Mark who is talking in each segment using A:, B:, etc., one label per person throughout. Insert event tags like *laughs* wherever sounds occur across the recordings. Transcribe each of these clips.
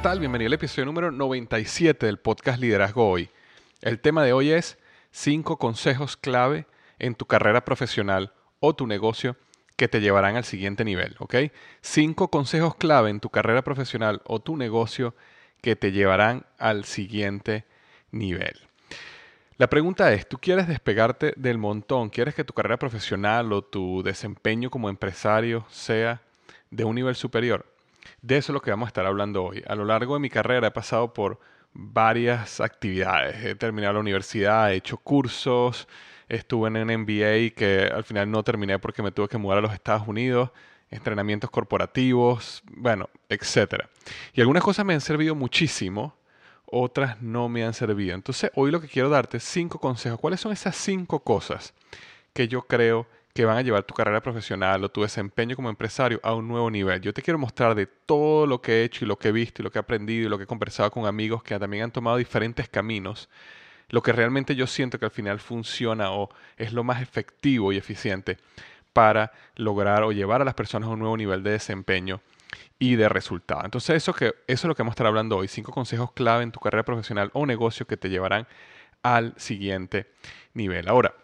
A: Bienvenido al episodio número 97 del podcast Liderazgo Hoy. El tema de hoy es 5 consejos clave en tu carrera profesional o tu negocio que te llevarán al siguiente nivel, ¿ok? 5 consejos clave en tu carrera profesional o tu negocio que te llevarán al siguiente nivel. La pregunta es, ¿tú quieres despegarte del montón? ¿Quieres que tu carrera profesional o tu desempeño como empresario sea de un nivel superior? De eso es lo que vamos a estar hablando hoy. A lo largo de mi carrera he pasado por varias actividades. He terminado la universidad, he hecho cursos, estuve en un MBA que al final no terminé porque me tuve que mudar a los Estados Unidos, entrenamientos corporativos, bueno, etc. Y algunas cosas me han servido muchísimo, otras no me han servido. Entonces, hoy lo que quiero darte es cinco consejos. ¿Cuáles son esas cinco cosas que yo creo que van a llevar tu carrera profesional o tu desempeño como empresario a un nuevo nivel. Yo te quiero mostrar de todo lo que he hecho y lo que he visto y lo que he aprendido y lo que he conversado con amigos que también han tomado diferentes caminos, lo que realmente yo siento que al final funciona o es lo más efectivo y eficiente para lograr o llevar a las personas a un nuevo nivel de desempeño y de resultado. Entonces eso, que, eso es lo que vamos a estar hablando hoy, cinco consejos clave en tu carrera profesional o negocio que te llevarán al siguiente nivel. Ahora,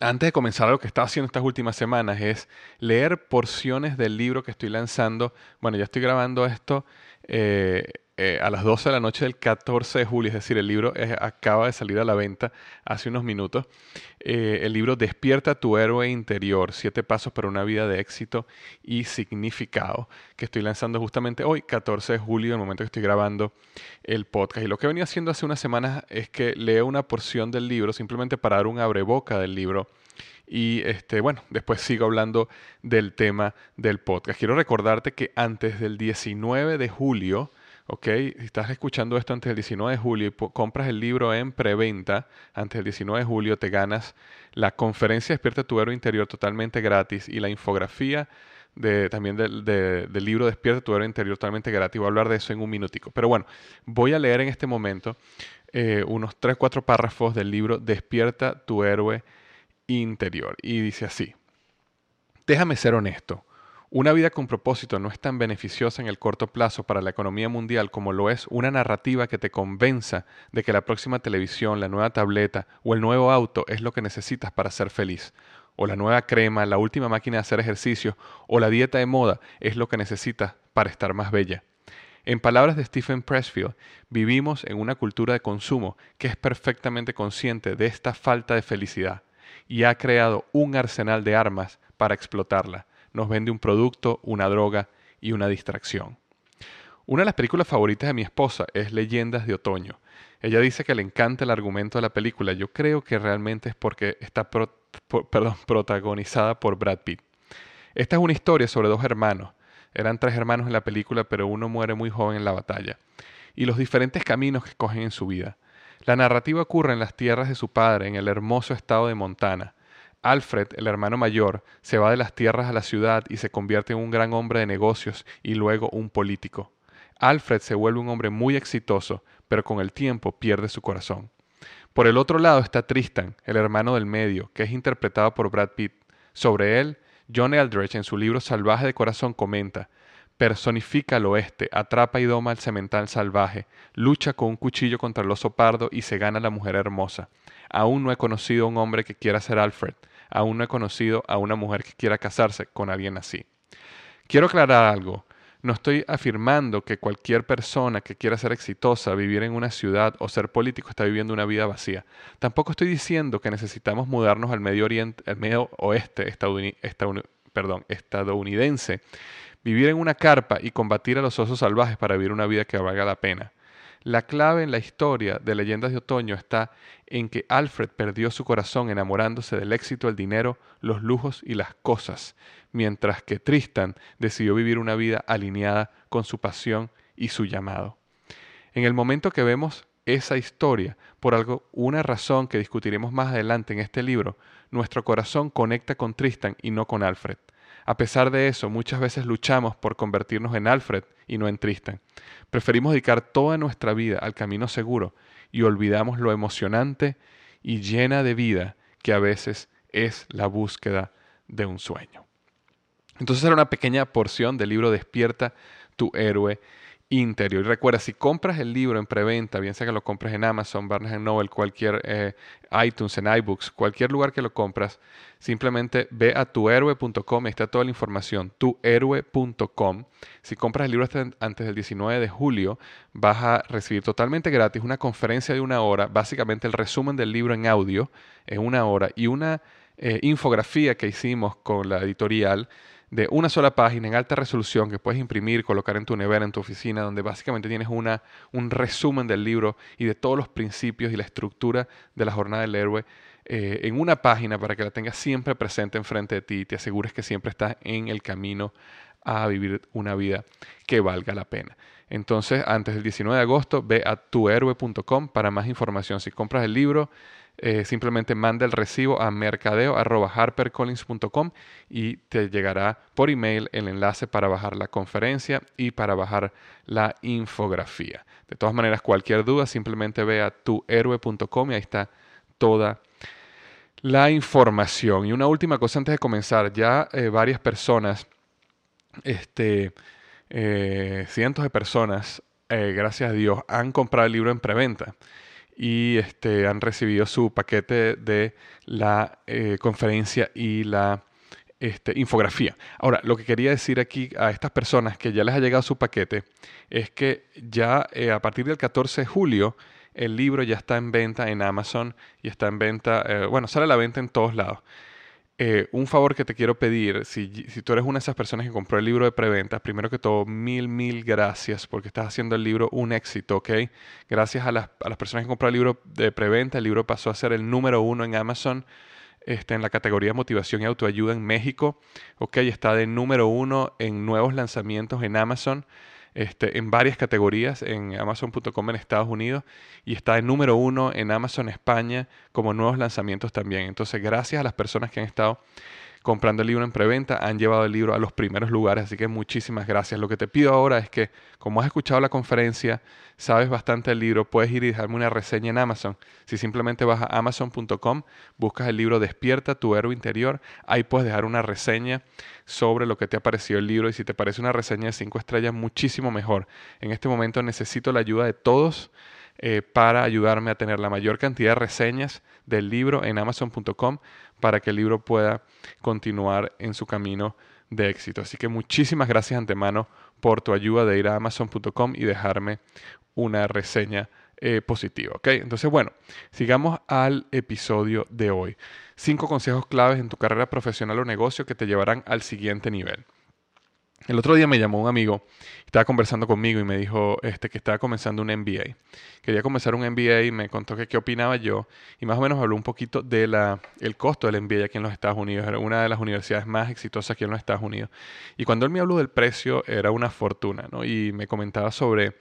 A: antes de comenzar lo que estaba haciendo estas últimas semanas es leer porciones del libro que estoy lanzando. Bueno, ya estoy grabando esto eh, eh, a las 12 de la noche del 14 de julio, es decir, el libro acaba de salir a la venta hace unos minutos. Eh, el libro Despierta tu héroe interior, siete pasos para una vida de éxito y significado, que estoy lanzando justamente hoy, 14 de julio, en el momento que estoy grabando el podcast. Y lo que venido haciendo hace unas semanas es que leo una porción del libro, simplemente para dar un abreboca del libro. Y este, bueno, después sigo hablando del tema del podcast. Quiero recordarte que antes del 19 de julio, ¿ok? Si estás escuchando esto antes del 19 de julio y compras el libro en preventa, antes del 19 de julio te ganas la conferencia Despierta tu héroe interior totalmente gratis y la infografía de, también del, libro Despierta tu héroe interior totalmente gratis. Voy a hablar de eso en un minutico. Pero bueno, voy a leer en este momento eh, unos 3-4 párrafos del libro Despierta tu héroe interior. Y dice así, déjame ser honesto. Una vida con propósito no es tan beneficiosa en el corto plazo para la economía mundial como lo es una narrativa que te convenza de que la próxima televisión, la nueva tableta o el nuevo auto es lo que necesitas para ser feliz, o la nueva crema, la última máquina de hacer ejercicio o la dieta de moda es lo que necesitas para estar más bella. En palabras de Stephen Pressfield, vivimos en una cultura de consumo que es perfectamente consciente de esta falta de felicidad y ha creado un arsenal de armas para explotarla nos vende un producto, una droga y una distracción. Una de las películas favoritas de mi esposa es Leyendas de Otoño. Ella dice que le encanta el argumento de la película. Yo creo que realmente es porque está protagonizada por Brad Pitt. Esta es una historia sobre dos hermanos. Eran tres hermanos en la película, pero uno muere muy joven en la batalla. Y los diferentes caminos que cogen en su vida. La narrativa ocurre en las tierras de su padre, en el hermoso estado de Montana. Alfred, el hermano mayor, se va de las tierras a la ciudad y se convierte en un gran hombre de negocios y luego un político. Alfred se vuelve un hombre muy exitoso, pero con el tiempo pierde su corazón. Por el otro lado está Tristan, el hermano del medio, que es interpretado por Brad Pitt. Sobre él, John Eldridge en su libro Salvaje de Corazón comenta, personifica al oeste, atrapa y doma al cemental salvaje, lucha con un cuchillo contra el oso pardo y se gana a la mujer hermosa. Aún no he conocido a un hombre que quiera ser Alfred, aún no he conocido a una mujer que quiera casarse con alguien así. Quiero aclarar algo. No estoy afirmando que cualquier persona que quiera ser exitosa, vivir en una ciudad o ser político está viviendo una vida vacía. Tampoco estoy diciendo que necesitamos mudarnos al Medio Oriente, al Medio Oeste estadounidense, vivir en una carpa y combatir a los osos salvajes para vivir una vida que valga la pena. La clave en la historia de Leyendas de Otoño está en que Alfred perdió su corazón enamorándose del éxito, el dinero, los lujos y las cosas, mientras que Tristan decidió vivir una vida alineada con su pasión y su llamado. En el momento que vemos esa historia, por algo, una razón que discutiremos más adelante en este libro, nuestro corazón conecta con Tristan y no con Alfred. A pesar de eso, muchas veces luchamos por convertirnos en Alfred y no en Tristan. Preferimos dedicar toda nuestra vida al camino seguro y olvidamos lo emocionante y llena de vida que a veces es la búsqueda de un sueño. Entonces era una pequeña porción del libro Despierta tu héroe interior. Y recuerda, si compras el libro en preventa, bien sea que lo compres en Amazon, Barnes Noble, cualquier eh, iTunes, en iBooks, cualquier lugar que lo compras, simplemente ve a tuhéroe.com, está toda la información, tuhéroe.com. Si compras el libro antes del 19 de julio, vas a recibir totalmente gratis una conferencia de una hora, básicamente el resumen del libro en audio en una hora y una eh, infografía que hicimos con la editorial de una sola página en alta resolución que puedes imprimir, colocar en tu nevera, en tu oficina, donde básicamente tienes una, un resumen del libro y de todos los principios y la estructura de la jornada del héroe eh, en una página para que la tengas siempre presente enfrente de ti y te asegures que siempre estás en el camino a vivir una vida que valga la pena. Entonces, antes del 19 de agosto, ve a tuhéroe.com para más información. Si compras el libro, eh, simplemente manda el recibo a mercadeo.harpercollins.com y te llegará por email el enlace para bajar la conferencia y para bajar la infografía. De todas maneras, cualquier duda, simplemente ve a tuhéroe.com y ahí está toda la información. Y una última cosa antes de comenzar, ya eh, varias personas, este, eh, cientos de personas, gracias a Dios, han comprado el libro en preventa y este, han recibido su paquete de la eh, conferencia y la este, infografía. Ahora, lo que quería decir aquí a estas personas que ya les ha llegado su paquete es que ya eh, a partir del 14 de julio el libro ya está en venta en Amazon y está en venta, eh, bueno, sale a la venta en todos lados. Eh, un favor que te quiero pedir, si, tú eres una de esas personas que compró el libro de preventa, primero que todo, mil, mil gracias porque estás haciendo el libro un éxito, ¿ok? Gracias a las, a las personas que compró el libro de preventa, el libro pasó a ser el número uno en Amazon. Este, en la categoría motivación y autoayuda en México, ok, está de número uno en nuevos lanzamientos en Amazon. Este, en varias categorías en Amazon.com en Estados Unidos y está en número uno en Amazon España como nuevos lanzamientos también. Entonces, gracias a las personas que han estado comprando el libro en preventa, han llevado el libro a los primeros lugares, así que muchísimas gracias. Lo que te pido ahora es que, como has escuchado la conferencia, sabes bastante del libro, puedes ir y dejarme una reseña en Amazon. Si simplemente vas a amazon.com, buscas el libro Despierta tu héroe interior, ahí puedes dejar una reseña sobre lo que te ha parecido el libro y si te parece una reseña de cinco estrellas, muchísimo mejor. En este momento necesito la ayuda de todos eh, para ayudarme a tener la mayor cantidad de reseñas del libro en amazon.com para que el libro pueda continuar en su camino de éxito. Así que muchísimas gracias antemano por tu ayuda de ir a amazon.com y dejarme una reseña eh, positiva. Entonces, bueno, sigamos al episodio de hoy. Cinco consejos claves en tu carrera profesional o negocio que te llevarán al siguiente nivel. El otro día me llamó un amigo, estaba conversando conmigo y me dijo este, que estaba comenzando un MBA. Quería comenzar un MBA y me contó que qué opinaba yo y más o menos habló un poquito del el costo del MBA aquí en los Estados Unidos. Era una de las universidades más exitosas aquí en los Estados Unidos. Y cuando él me habló del precio era una fortuna, ¿no? Y me comentaba sobre,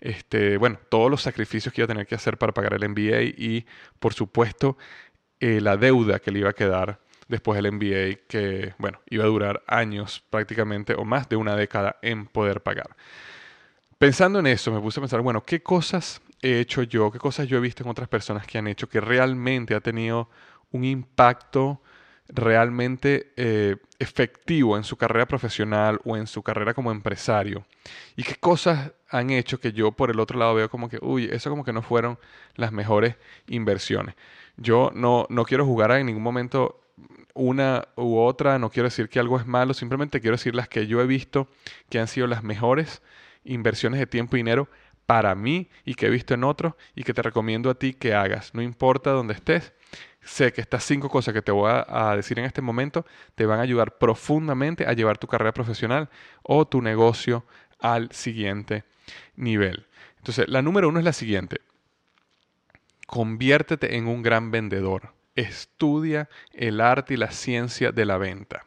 A: este, bueno, todos los sacrificios que iba a tener que hacer para pagar el MBA y, por supuesto, eh, la deuda que le iba a quedar después el MBA que, bueno, iba a durar años prácticamente o más de una década en poder pagar. Pensando en eso, me puse a pensar, bueno, ¿qué cosas he hecho yo? ¿Qué cosas yo he visto en otras personas que han hecho que realmente ha tenido un impacto realmente eh, efectivo en su carrera profesional o en su carrera como empresario? ¿Y qué cosas han hecho que yo por el otro lado veo como que, uy, eso como que no fueron las mejores inversiones? Yo no, no quiero jugar en ningún momento una u otra, no quiero decir que algo es malo, simplemente quiero decir las que yo he visto que han sido las mejores inversiones de tiempo y dinero para mí y que he visto en otros y que te recomiendo a ti que hagas. No importa dónde estés, sé que estas cinco cosas que te voy a, decir en este momento te van a ayudar profundamente a llevar tu carrera profesional o tu negocio al siguiente nivel. Entonces, la número uno es la siguiente. Conviértete en un gran vendedor estudia el arte y la ciencia de la venta.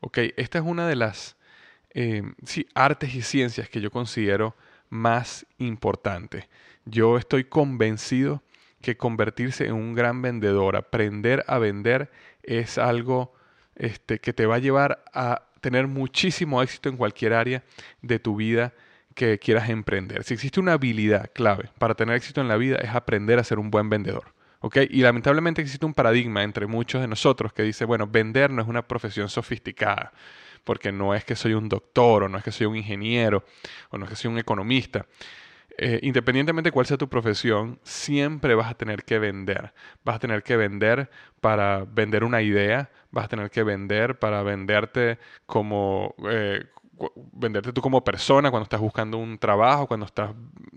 A: Ok, esta es una de las eh, artes y ciencias que yo considero más importantes. Yo estoy convencido que convertirse en un gran vendedor, aprender a vender, es algo este, que te va a llevar a tener muchísimo éxito en cualquier área de tu vida que quieras emprender. Si existe una habilidad clave para tener éxito en la vida es aprender a ser un buen vendedor. Y lamentablemente existe un paradigma entre muchos de nosotros que dice, bueno, vender no es una profesión sofisticada, porque no es que soy un doctor, o no es que soy un ingeniero, o no es que soy un economista. Eh, independientemente de cuál sea tu profesión, siempre vas a tener que vender. Vas a tener que vender para vender una idea, vas a tener que vender para venderte como... Eh, venderte tú como persona cuando estás buscando un trabajo, cuando estás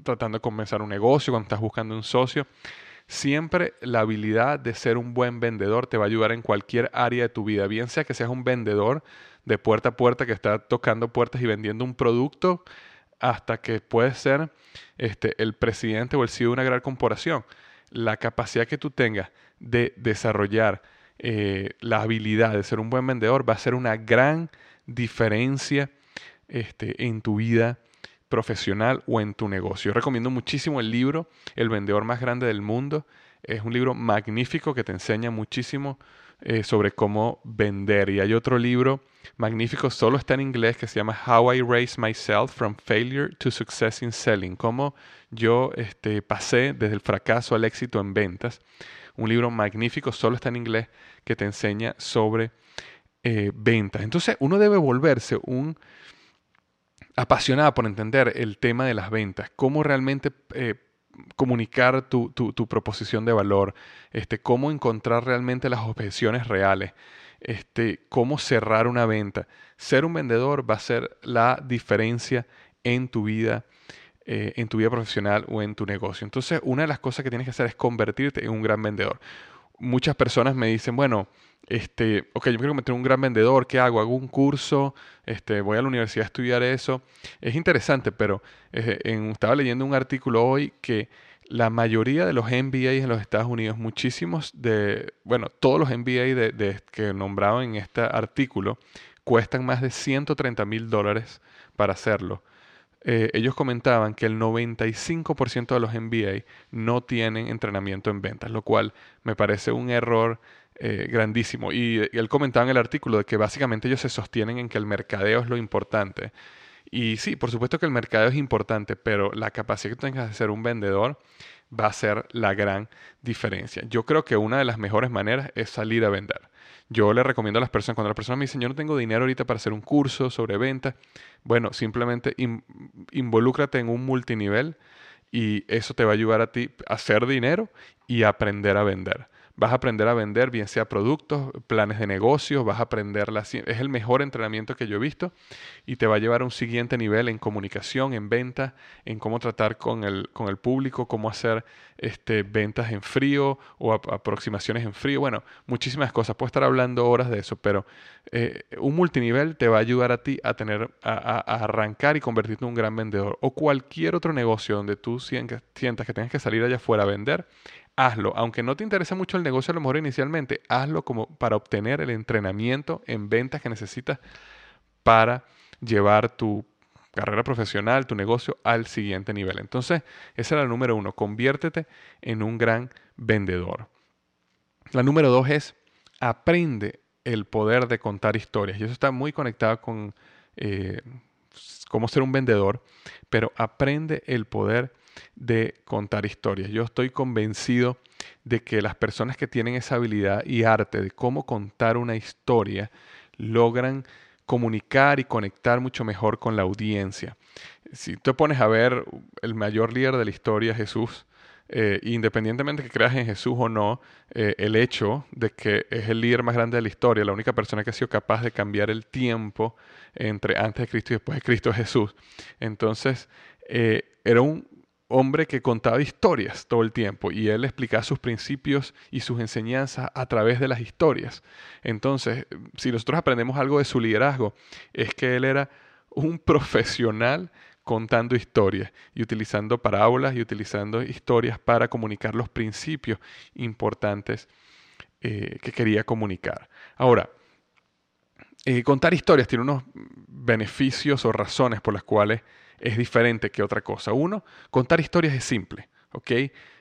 A: tratando de comenzar un negocio, cuando estás buscando un socio. Siempre la habilidad de ser un buen vendedor te va a ayudar en cualquier área de tu vida, bien sea que seas un vendedor de puerta a puerta que está tocando puertas y vendiendo un producto, hasta que puedes ser este, el presidente o el CEO de una gran corporación. La capacidad que tú tengas de desarrollar eh, la habilidad de ser un buen vendedor va a ser una gran diferencia este, en tu vida profesional o en tu negocio. Yo recomiendo muchísimo el libro El vendedor más grande del mundo. Es un libro magnífico que te enseña muchísimo eh, sobre cómo vender. Y hay otro libro magnífico, solo está en inglés, que se llama How I Raise Myself from Failure to Success in Selling. Cómo yo este, pasé desde el fracaso al éxito en ventas. Un libro magnífico, solo está en inglés, que te enseña sobre eh, ventas. Entonces uno debe volverse un apasionada por entender el tema de las ventas, cómo realmente eh, comunicar tu, proposición de valor, este, cómo encontrar realmente las objeciones reales, este, cómo cerrar una venta. Ser un vendedor va a ser la diferencia en tu vida, eh, en tu vida profesional o en tu negocio. Entonces, una de las cosas que tienes que hacer es convertirte en un gran vendedor. Muchas personas me dicen, bueno, este, ok, yo quiero meter un gran vendedor, ¿qué hago? ¿Hago un curso? Este, ¿Voy a la universidad a estudiar eso? Es interesante, pero eh, estaba leyendo un artículo hoy que la mayoría de los MBA en los Estados Unidos, muchísimos de, bueno, todos los MBA de, que nombraban en este artículo, cuestan más de 130 mil dólares para hacerlo. Eh, ellos comentaban que el 95% de los MBA no tienen entrenamiento en ventas, lo cual me parece un error eh, grandísimo. Y, él comentaba en el artículo de que básicamente ellos se sostienen en que el mercadeo es lo importante. Y sí, por supuesto que el mercadeo es importante, pero la capacidad que tengas de ser un vendedor va a ser la gran diferencia. Yo creo que una de las mejores maneras es salir a vender. Yo le recomiendo a las personas, cuando las personas me dicen, yo no tengo dinero ahorita para hacer un curso sobre venta, bueno, simplemente involúcrate en un multinivel y eso te va a ayudar a ti a hacer dinero y aprender a vender Vas a aprender a vender, bien sea productos, planes de negocios, vas a aprender la, es el mejor entrenamiento que yo he visto y te va a llevar a un siguiente nivel en comunicación, en venta, en cómo tratar con el, con el público, cómo hacer este, ventas en frío o aproximaciones en frío. Bueno, muchísimas cosas. Puedo estar hablando horas de eso, pero eh, un multinivel te va a ayudar a ti a tener, a, arrancar y convertirte en un gran vendedor. O cualquier otro negocio donde tú sientas que tengas que salir allá afuera a vender, hazlo. Aunque no te interese mucho el negocio a lo mejor inicialmente, hazlo como para obtener el entrenamiento en ventas que necesitas para llevar tu carrera profesional, tu negocio al siguiente nivel. Entonces, esa es la número uno, conviértete en un gran vendedor. La número dos es, aprende el poder de contar historias. Y eso está muy conectado con eh, cómo ser un vendedor, pero aprende el poder de contar historias. Yo estoy convencido de que las personas que tienen esa habilidad y arte de cómo contar una historia logran comunicar y conectar mucho mejor con la audiencia. Si te pones a ver el mayor líder de la historia, Jesús, eh, independientemente que creas en Jesús o no, eh, el hecho de que es el líder más grande de la historia, la única persona que ha sido capaz de cambiar el tiempo entre antes de Cristo y después de Cristo es Jesús. Entonces, eh, era un hombre que contaba historias todo el tiempo y él explicaba sus principios y sus enseñanzas a través de las historias. Entonces, si nosotros aprendemos algo de su liderazgo, es que él era un *laughs* profesional contando historias y utilizando parábolas y utilizando historias para comunicar los principios importantes eh, que quería comunicar. Ahora, eh, contar historias tiene unos beneficios o razones por las cuales es diferente que otra cosa. Uno, contar historias es simple, ¿ok?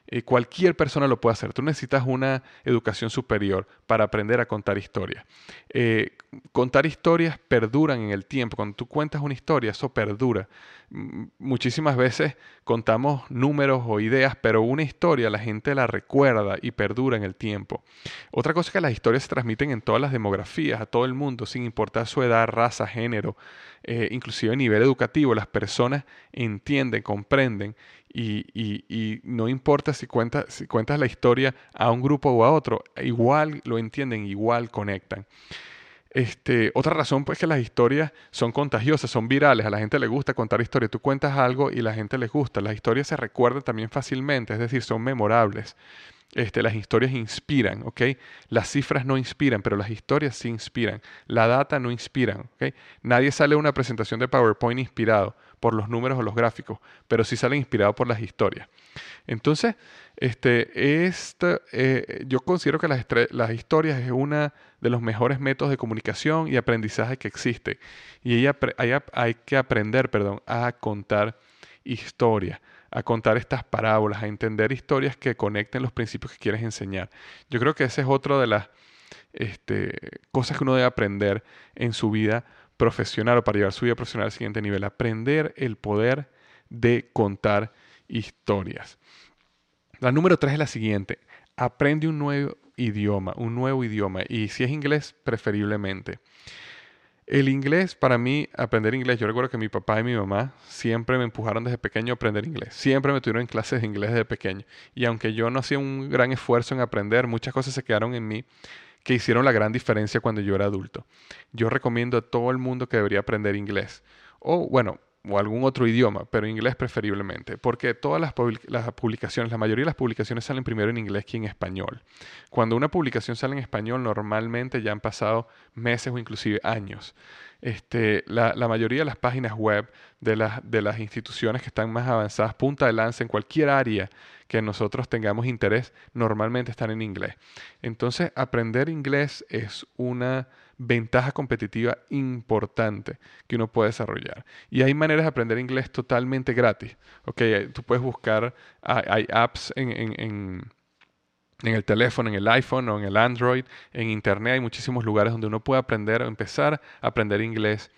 A: Eh, cualquier persona lo puede hacer. Tú necesitas una educación superior para aprender a contar historias. Eh, contar historias perduran en el tiempo. Cuando tú cuentas una historia, eso perdura. muchísimas veces contamos números o ideas, pero una historia la gente la recuerda y perdura en el tiempo. Otra cosa es que las historias se transmiten en todas las demografías, a todo el mundo, sin importar su edad, raza, género, eh, inclusive a nivel educativo. Las personas entienden, comprenden y, no importa si cuentas, la historia a un grupo o a otro, igual lo entienden, igual conectan. Este, otra razón pues que las historias son contagiosas, son virales, a la gente le gusta contar historias. Tú cuentas algo y la gente les gusta. Las historias se recuerdan también fácilmente, es decir, son memorables. Este, las historias inspiran, ¿ok? Las cifras no inspiran, pero las historias sí inspiran. La data no inspiran. Nadie sale a una presentación de PowerPoint inspirado por los números o los gráficos, pero sí sale inspirado por las historias. Entonces, este, eh, yo considero que las, las historias es uno de los mejores métodos de comunicación y aprendizaje que existe. Y hay, hay que aprender perdón, a contar historias a contar estas parábolas, a entender historias que conecten los principios que quieres enseñar. Yo creo que esa es otra de las este, cosas que uno debe aprender en su vida profesional o para llevar su vida profesional al siguiente nivel. Aprender el poder de contar historias. La número tres es la siguiente. Aprende un nuevo idioma, un nuevo idioma. Y si es inglés, preferiblemente. El inglés, para mí, aprender inglés, yo recuerdo que mi papá y mi mamá siempre me empujaron desde pequeño a aprender inglés. Siempre me tuvieron en clases de inglés desde pequeño. Y aunque yo no hacía un gran esfuerzo en aprender, muchas cosas se quedaron en mí que hicieron la gran diferencia cuando yo era adulto. Yo recomiendo a todo el mundo que debería aprender inglés. O bueno, o algún otro idioma, pero inglés preferiblemente, porque todas las, publicaciones, la mayoría de las publicaciones salen primero en inglés que en español. Cuando una publicación sale en español, normalmente ya han pasado meses o inclusive años. Este, la, mayoría de las páginas web de, de las instituciones que están más avanzadas, punta de lanza en cualquier área que nosotros tengamos interés, normalmente están en inglés. Entonces, aprender inglés es una ventaja competitiva importante que uno puede desarrollar. Y hay maneras de aprender inglés totalmente gratis. Okay, tú puedes buscar, hay, apps en, en, en, el teléfono, en el iPhone o en el Android, en Internet, hay muchísimos lugares donde uno puede aprender o empezar a aprender inglés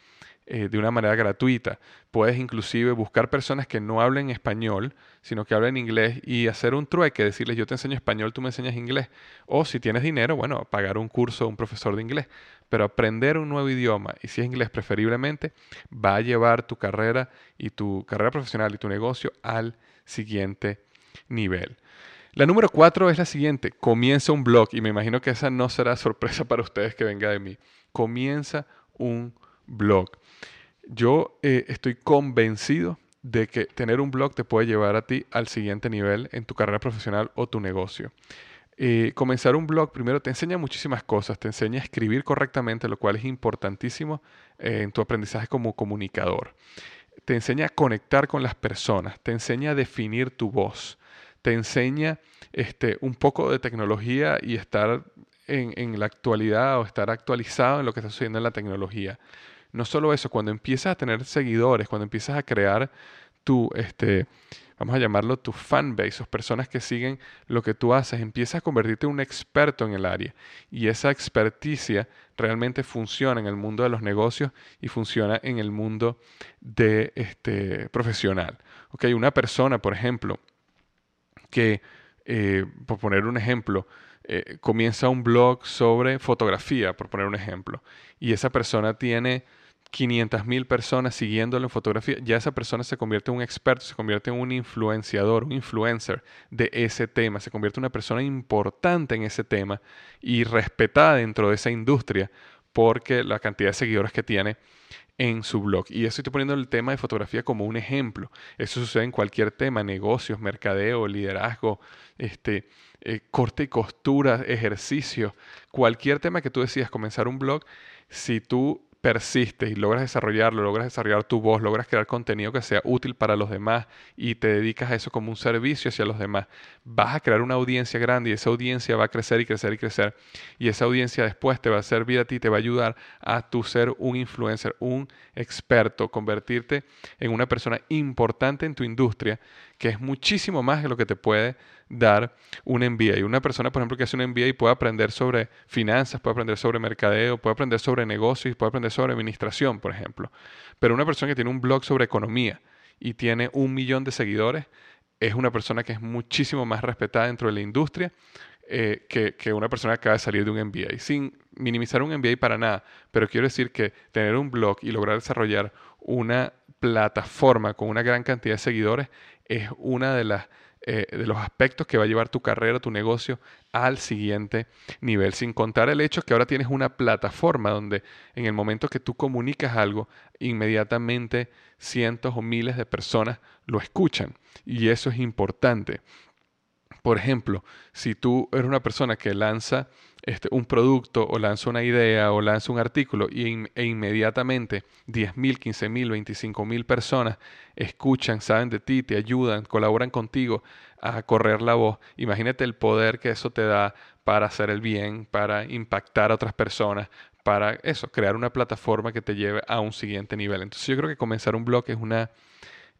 A: eh, de una manera gratuita. Puedes inclusive buscar personas que no hablen español, sino que hablen inglés y hacer un trueque, decirles yo te enseño español, tú me enseñas inglés. O si tienes dinero, bueno, pagar un curso a un profesor de inglés. Pero aprender un nuevo idioma, y si es inglés preferiblemente, va a llevar tu carrera y tu carrera profesional y tu negocio al siguiente nivel. La número cuatro es la siguiente, comienza un blog y me imagino que esa no será sorpresa *laughs* para ustedes que venga de mí. Comienza un blog. Yo eh, estoy convencido de que tener un blog te puede llevar a ti al siguiente nivel en tu carrera profesional o tu negocio. Eh, comenzar un blog primero te enseña muchísimas cosas, te enseña a escribir correctamente, lo cual es importantísimo eh, en tu aprendizaje como comunicador. Te enseña a conectar con las personas, te enseña a definir tu voz, te enseña este, un poco de tecnología y estar en, en la actualidad o estar actualizado en lo que está sucediendo en la tecnología. No solo eso, cuando empiezas a tener seguidores, cuando empiezas a crear tu, este, vamos a llamarlo tu fanbase, o personas que siguen lo que tú haces, empiezas a convertirte en un experto en el área. Y esa experticia realmente funciona en el mundo de los negocios y funciona en el mundo de este, profesional. Okay, una persona, por ejemplo, que, eh, por poner un ejemplo, eh, comienza un blog sobre fotografía, por poner un ejemplo, y esa persona tiene 500 mil personas siguiéndolo en fotografía, ya esa persona se convierte en un experto, se convierte en un influenciador, un influencer de ese tema, se convierte en una persona importante en ese tema y respetada dentro de esa industria porque la cantidad de seguidores que tiene en su blog. Y eso estoy poniendo el tema de fotografía como un ejemplo. Eso sucede en cualquier tema, negocios, mercadeo, liderazgo, este, eh, corte y costura, ejercicio, cualquier tema que tú decidas comenzar un blog, si tú persistes y logras desarrollarlo, logras desarrollar tu voz, logras crear contenido que sea útil para los demás y te dedicas a eso como un servicio hacia los demás, vas a crear una audiencia grande y esa audiencia va a crecer y crecer y crecer. Y esa audiencia después te va a servir a ti, te va a ayudar a tu ser un influencer, un experto, convertirte en una persona importante en tu industria, que es muchísimo más de lo que te puede dar un MBA. Una persona, por ejemplo, que hace un MBA puede aprender sobre finanzas, puede aprender sobre mercadeo, puede aprender sobre negocios, puede aprender sobre administración, por ejemplo. Pero una persona que tiene un blog sobre economía y tiene un millón de seguidores, es una persona que es muchísimo más respetada dentro de la industria eh, que, que, una persona que acaba de salir de un MBA. Sin minimizar un MBA para nada, pero quiero decir que tener un blog y lograr desarrollar una plataforma con una gran cantidad de seguidores es una de las eh, de los aspectos que va a llevar tu carrera, tu negocio al siguiente nivel, sin contar el hecho que ahora tienes una plataforma donde en el momento que tú comunicas algo, inmediatamente cientos o miles de personas lo escuchan y eso es importante. Por ejemplo, si tú eres una persona que lanza este, un producto o lanza una idea o lanza un artículo y, e inmediatamente 10.000, 15.000, 25.000 personas escuchan, saben de ti, te ayudan, colaboran contigo a correr la voz. Imagínate el poder que eso te da para hacer el bien, para impactar a otras personas, para eso, crear una plataforma que te lleve a un siguiente nivel. Entonces yo creo que comenzar un blog es una,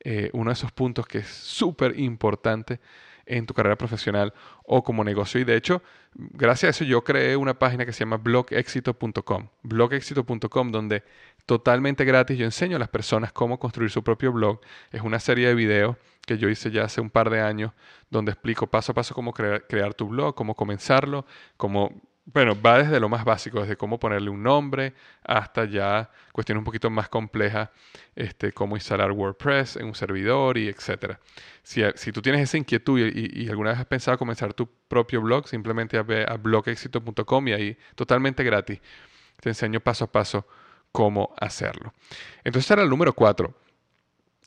A: eh, uno de esos puntos que es súper importante en tu carrera profesional o como negocio. Y de hecho, gracias a eso yo creé una página que se llama blogexito.com. Blogexito.com donde totalmente gratis yo enseño a las personas cómo construir su propio blog. Es una serie de videos que yo hice ya hace un par de años donde explico paso a paso cómo crear, crear tu blog, cómo comenzarlo, cómo bueno, va desde lo más básico, desde cómo ponerle un nombre hasta ya cuestiones un poquito más complejas, este, cómo instalar WordPress en un servidor y etcétera. Si, si tú tienes esa inquietud y, alguna vez has pensado comenzar tu propio blog, simplemente ve a blogexito.com y ahí totalmente gratis te enseño paso a paso cómo hacerlo. Entonces era el número cuatro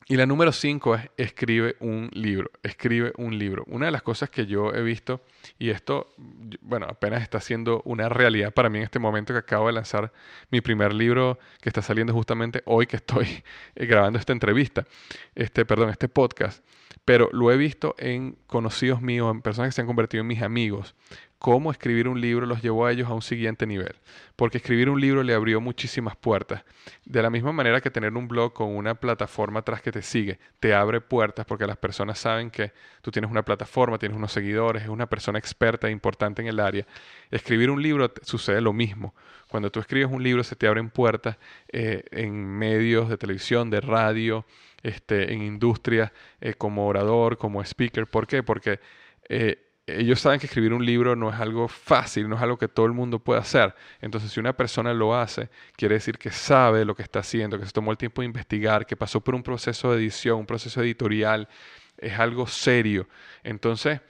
A: y la número cinco es escribe un libro, escribe un libro. Una de las cosas que yo he visto, y esto, bueno, apenas está siendo una realidad para mí en este momento que acabo de lanzar mi primer libro que está saliendo justamente hoy que estoy *laughs* eh, grabando esta entrevista, este, perdón, este podcast, pero lo he visto en conocidos míos, en personas que se han convertido en mis amigos, cómo escribir un libro los llevó a ellos a un siguiente nivel. Porque escribir un libro le abrió muchísimas puertas. De la misma manera que tener un blog con una plataforma atrás que te sigue, te abre puertas porque las personas saben que tú tienes una plataforma, tienes unos seguidores, es una persona experta e importante en el área. Escribir un libro sucede lo mismo. Cuando tú escribes un libro se te abren puertas eh, en medios de televisión, de radio, este, en industrias, eh, como orador, como speaker. ¿Por qué? Porque... Eh, ellos saben que escribir un libro no es algo fácil, no es algo que todo el mundo puede hacer. Entonces, si una persona lo hace, quiere decir que sabe lo que está haciendo, que se tomó el tiempo de investigar, que pasó por un proceso de edición, un proceso editorial, es algo serio. Entonces,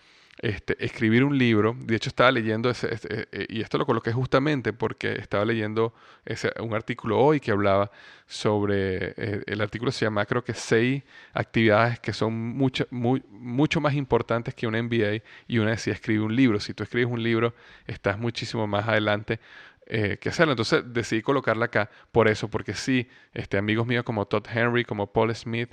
A: este, escribir un libro. De hecho, estaba leyendo, ese, eh, eh, y esto lo coloqué justamente porque estaba leyendo un artículo hoy que hablaba sobre, eh, el artículo se llama creo que seis actividades que son mucho, mucho más importantes que un MBA y una decía escribe un libro. Si tú escribes un libro, estás muchísimo más adelante que hacerlo. Entonces decidí colocarla acá por eso, porque sí, este, amigos míos como Todd Henry, como Paul Smith,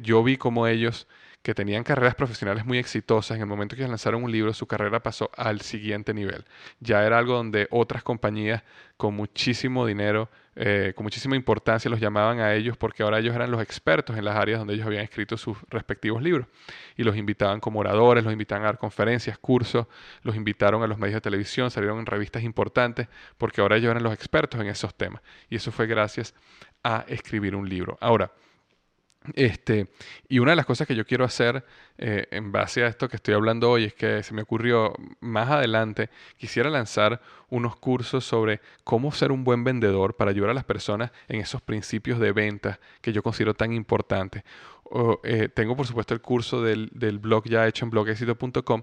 A: yo vi como ellos que tenían carreras profesionales muy exitosas, en el momento que lanzaron un libro, su carrera pasó al siguiente nivel. Ya era algo donde otras compañías con muchísimo dinero, eh, con muchísima importancia, los llamaban a ellos porque ahora ellos eran los expertos en las áreas donde ellos habían escrito sus respectivos libros. Y los invitaban como oradores, los invitaban a dar conferencias, cursos, los invitaron a los medios de televisión, salieron en revistas importantes, porque ahora ellos eran los expertos en esos temas. Y eso fue gracias a escribir un libro. Ahora, este, y una de las cosas que yo quiero hacer eh, en base a esto que estoy hablando hoy es que se me ocurrió más adelante, quisiera lanzar unos cursos sobre cómo ser un buen vendedor para ayudar a las personas en esos principios de venta que yo considero tan importantes. Eh, tengo por supuesto el curso del, blog ya hecho en blogexito.com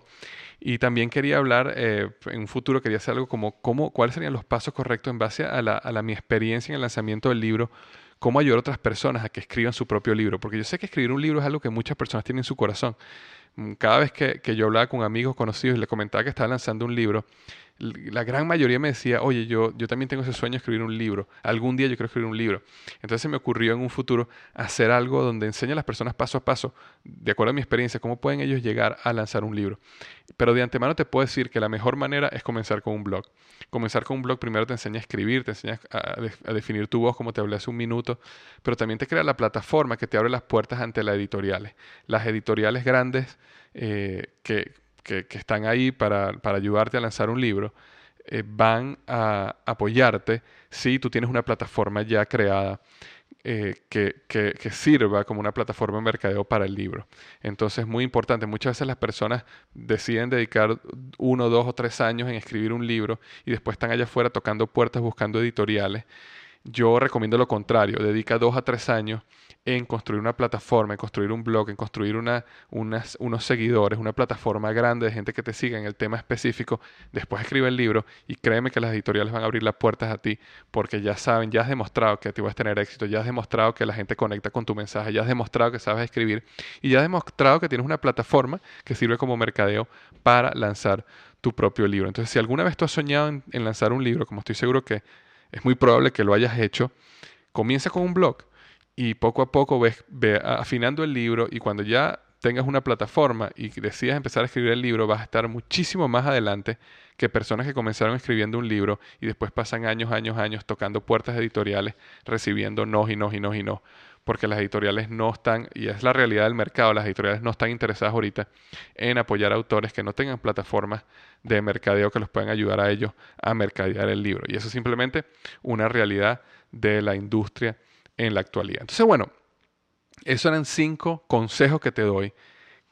A: y también quería hablar, eh, en un futuro quería hacer algo como cómo, cuáles serían los pasos correctos en base a, la, a mi experiencia en el lanzamiento del libro cómo ayudar a otras personas a que escriban su propio libro. Porque yo sé que escribir un libro es algo que muchas personas tienen en su corazón. Mm, cada vez que, que yo hablaba con amigos conocidos y les comentaba que estaba lanzando un libro, la gran mayoría me decía, oye, yo, yo también tengo ese sueño de escribir un libro. Algún día yo quiero escribir un libro. Entonces se me ocurrió en un futuro hacer algo donde enseñe a las personas paso a paso, de acuerdo a mi experiencia, cómo pueden ellos llegar a lanzar un libro. Pero de antemano te puedo decir que la mejor manera es comenzar con un blog. Comenzar con un blog primero te enseña a escribir, te enseña a, definir tu voz, como te hablé hace un minuto, pero también te crea la plataforma que te abre las puertas ante las editoriales. Las editoriales grandes eh, que que, están ahí para, ayudarte a lanzar un libro, eh, van a apoyarte si tú tienes una plataforma ya creada eh, que, que, sirva como una plataforma de mercadeo para el libro. Entonces es muy importante. Muchas veces las personas deciden dedicar uno, dos o tres años en escribir un libro y después están allá afuera tocando puertas buscando editoriales. Yo recomiendo lo contrario. Dedica dos a tres años en construir una plataforma, en construir un blog, en construir una, unas, unos seguidores, una plataforma grande de gente que te siga en el tema específico, después escribe el libro y créeme que las editoriales van a abrir las puertas a ti porque ya saben, ya has demostrado que tú vas a tener éxito, ya has demostrado que la gente conecta con tu mensaje, ya has demostrado que sabes escribir y ya has demostrado que tienes una plataforma que sirve como mercadeo para lanzar tu propio libro. Entonces, si alguna vez tú has soñado en, en lanzar un libro, como estoy seguro que es muy probable que lo hayas hecho, comienza con un blog y poco a poco ves, afinando el libro y cuando ya tengas una plataforma y decidas empezar a escribir el libro, vas a estar muchísimo más adelante que personas que comenzaron escribiendo un libro y después pasan años, años, años tocando puertas editoriales, recibiendo no y no y no y no, porque las editoriales no están, y es la realidad del mercado, las editoriales no están interesadas ahorita en apoyar a autores que no tengan plataformas de mercadeo que los puedan ayudar a ellos a mercadear el libro. Y eso es simplemente una realidad de la industria en la actualidad. Entonces, bueno, esos eran cinco consejos que te doy,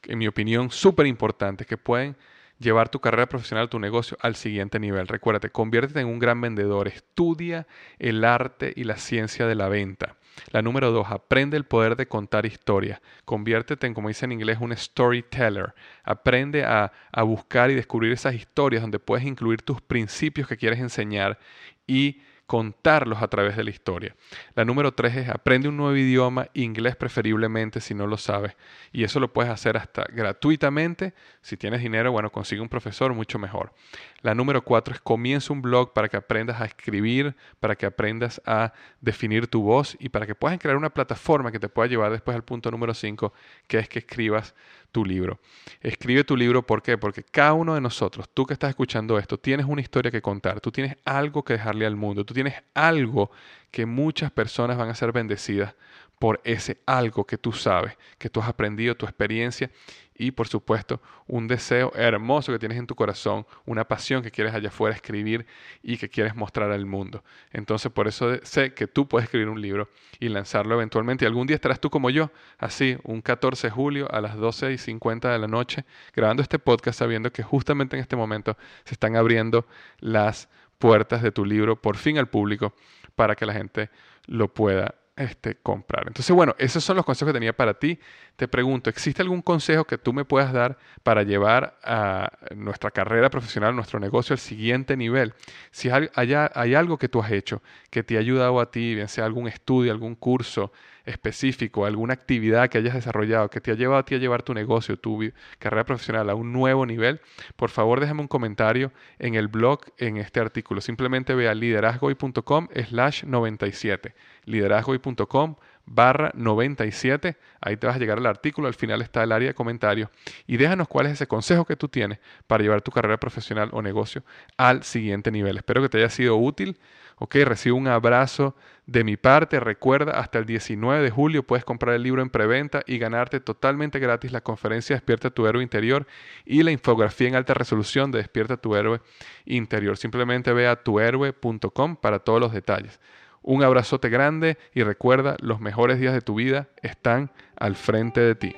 A: en mi opinión, súper importantes, que pueden llevar tu carrera profesional, tu negocio al siguiente nivel. Recuérdate, conviértete en un gran vendedor, estudia el arte y la ciencia de la venta. La número dos, aprende el poder de contar historias. Conviértete en, como dice en inglés, un storyteller. Aprende a, a buscar y descubrir esas historias donde puedes incluir tus principios que quieres enseñar y contarlos a través de la historia. La número tres es aprende un nuevo idioma, inglés preferiblemente si no lo sabes. Y eso lo puedes hacer hasta gratuitamente. Si tienes dinero, bueno, consigue un profesor, mucho mejor. La número cuatro es comienza un blog para que aprendas a escribir, para que aprendas a definir tu voz y para que puedas crear una plataforma que te pueda llevar después al punto número cinco, que es que escribas tu libro. Escribe tu libro, ¿por qué? Porque cada uno de nosotros, tú que estás escuchando esto, tienes una historia que contar, tú tienes algo que dejarle al mundo, tú tienes algo que muchas personas van a ser bendecidas por ese algo que tú sabes, que tú has aprendido, tu experiencia y por supuesto un deseo hermoso que tienes en tu corazón, una pasión que quieres allá afuera escribir y que quieres mostrar al mundo. Entonces por eso sé que tú puedes escribir un libro y lanzarlo eventualmente. Y algún día estarás tú como yo, así, un 14 de julio a las 12 y 50 de la noche, grabando este podcast sabiendo que justamente en este momento se están abriendo las puertas de tu libro por fin al público para que la gente lo pueda este, comprar. Entonces, bueno, esos son los consejos que tenía para ti. Te pregunto, ¿existe algún consejo que tú me puedas dar para llevar a nuestra carrera profesional, nuestro negocio al siguiente nivel? Si hay, hay algo que tú has hecho que te ha ayudado a ti, bien sea algún estudio, algún curso específico, alguna actividad que hayas desarrollado que te ha llevado a ti a llevar tu negocio, tu carrera profesional a un nuevo nivel, por favor déjame un comentario en el blog en este artículo. Simplemente ve a liderazgoy.com slash 97 liderazgoy.com barra 97. Ahí te vas a llegar al artículo, al final está el área de comentarios y déjanos cuál es ese consejo que tú tienes para llevar tu carrera profesional o negocio al siguiente nivel. Espero que te haya sido útil. Ok, recibo un abrazo de mi parte. Recuerda, hasta el 19 de julio puedes comprar el libro en preventa y ganarte totalmente gratis la conferencia Despierta tu héroe interior y la infografía en alta resolución de Despierta tu héroe interior. Simplemente ve a tuhéroe.com para todos los detalles. Un abrazote grande y recuerda, los mejores días de tu vida están al frente de ti.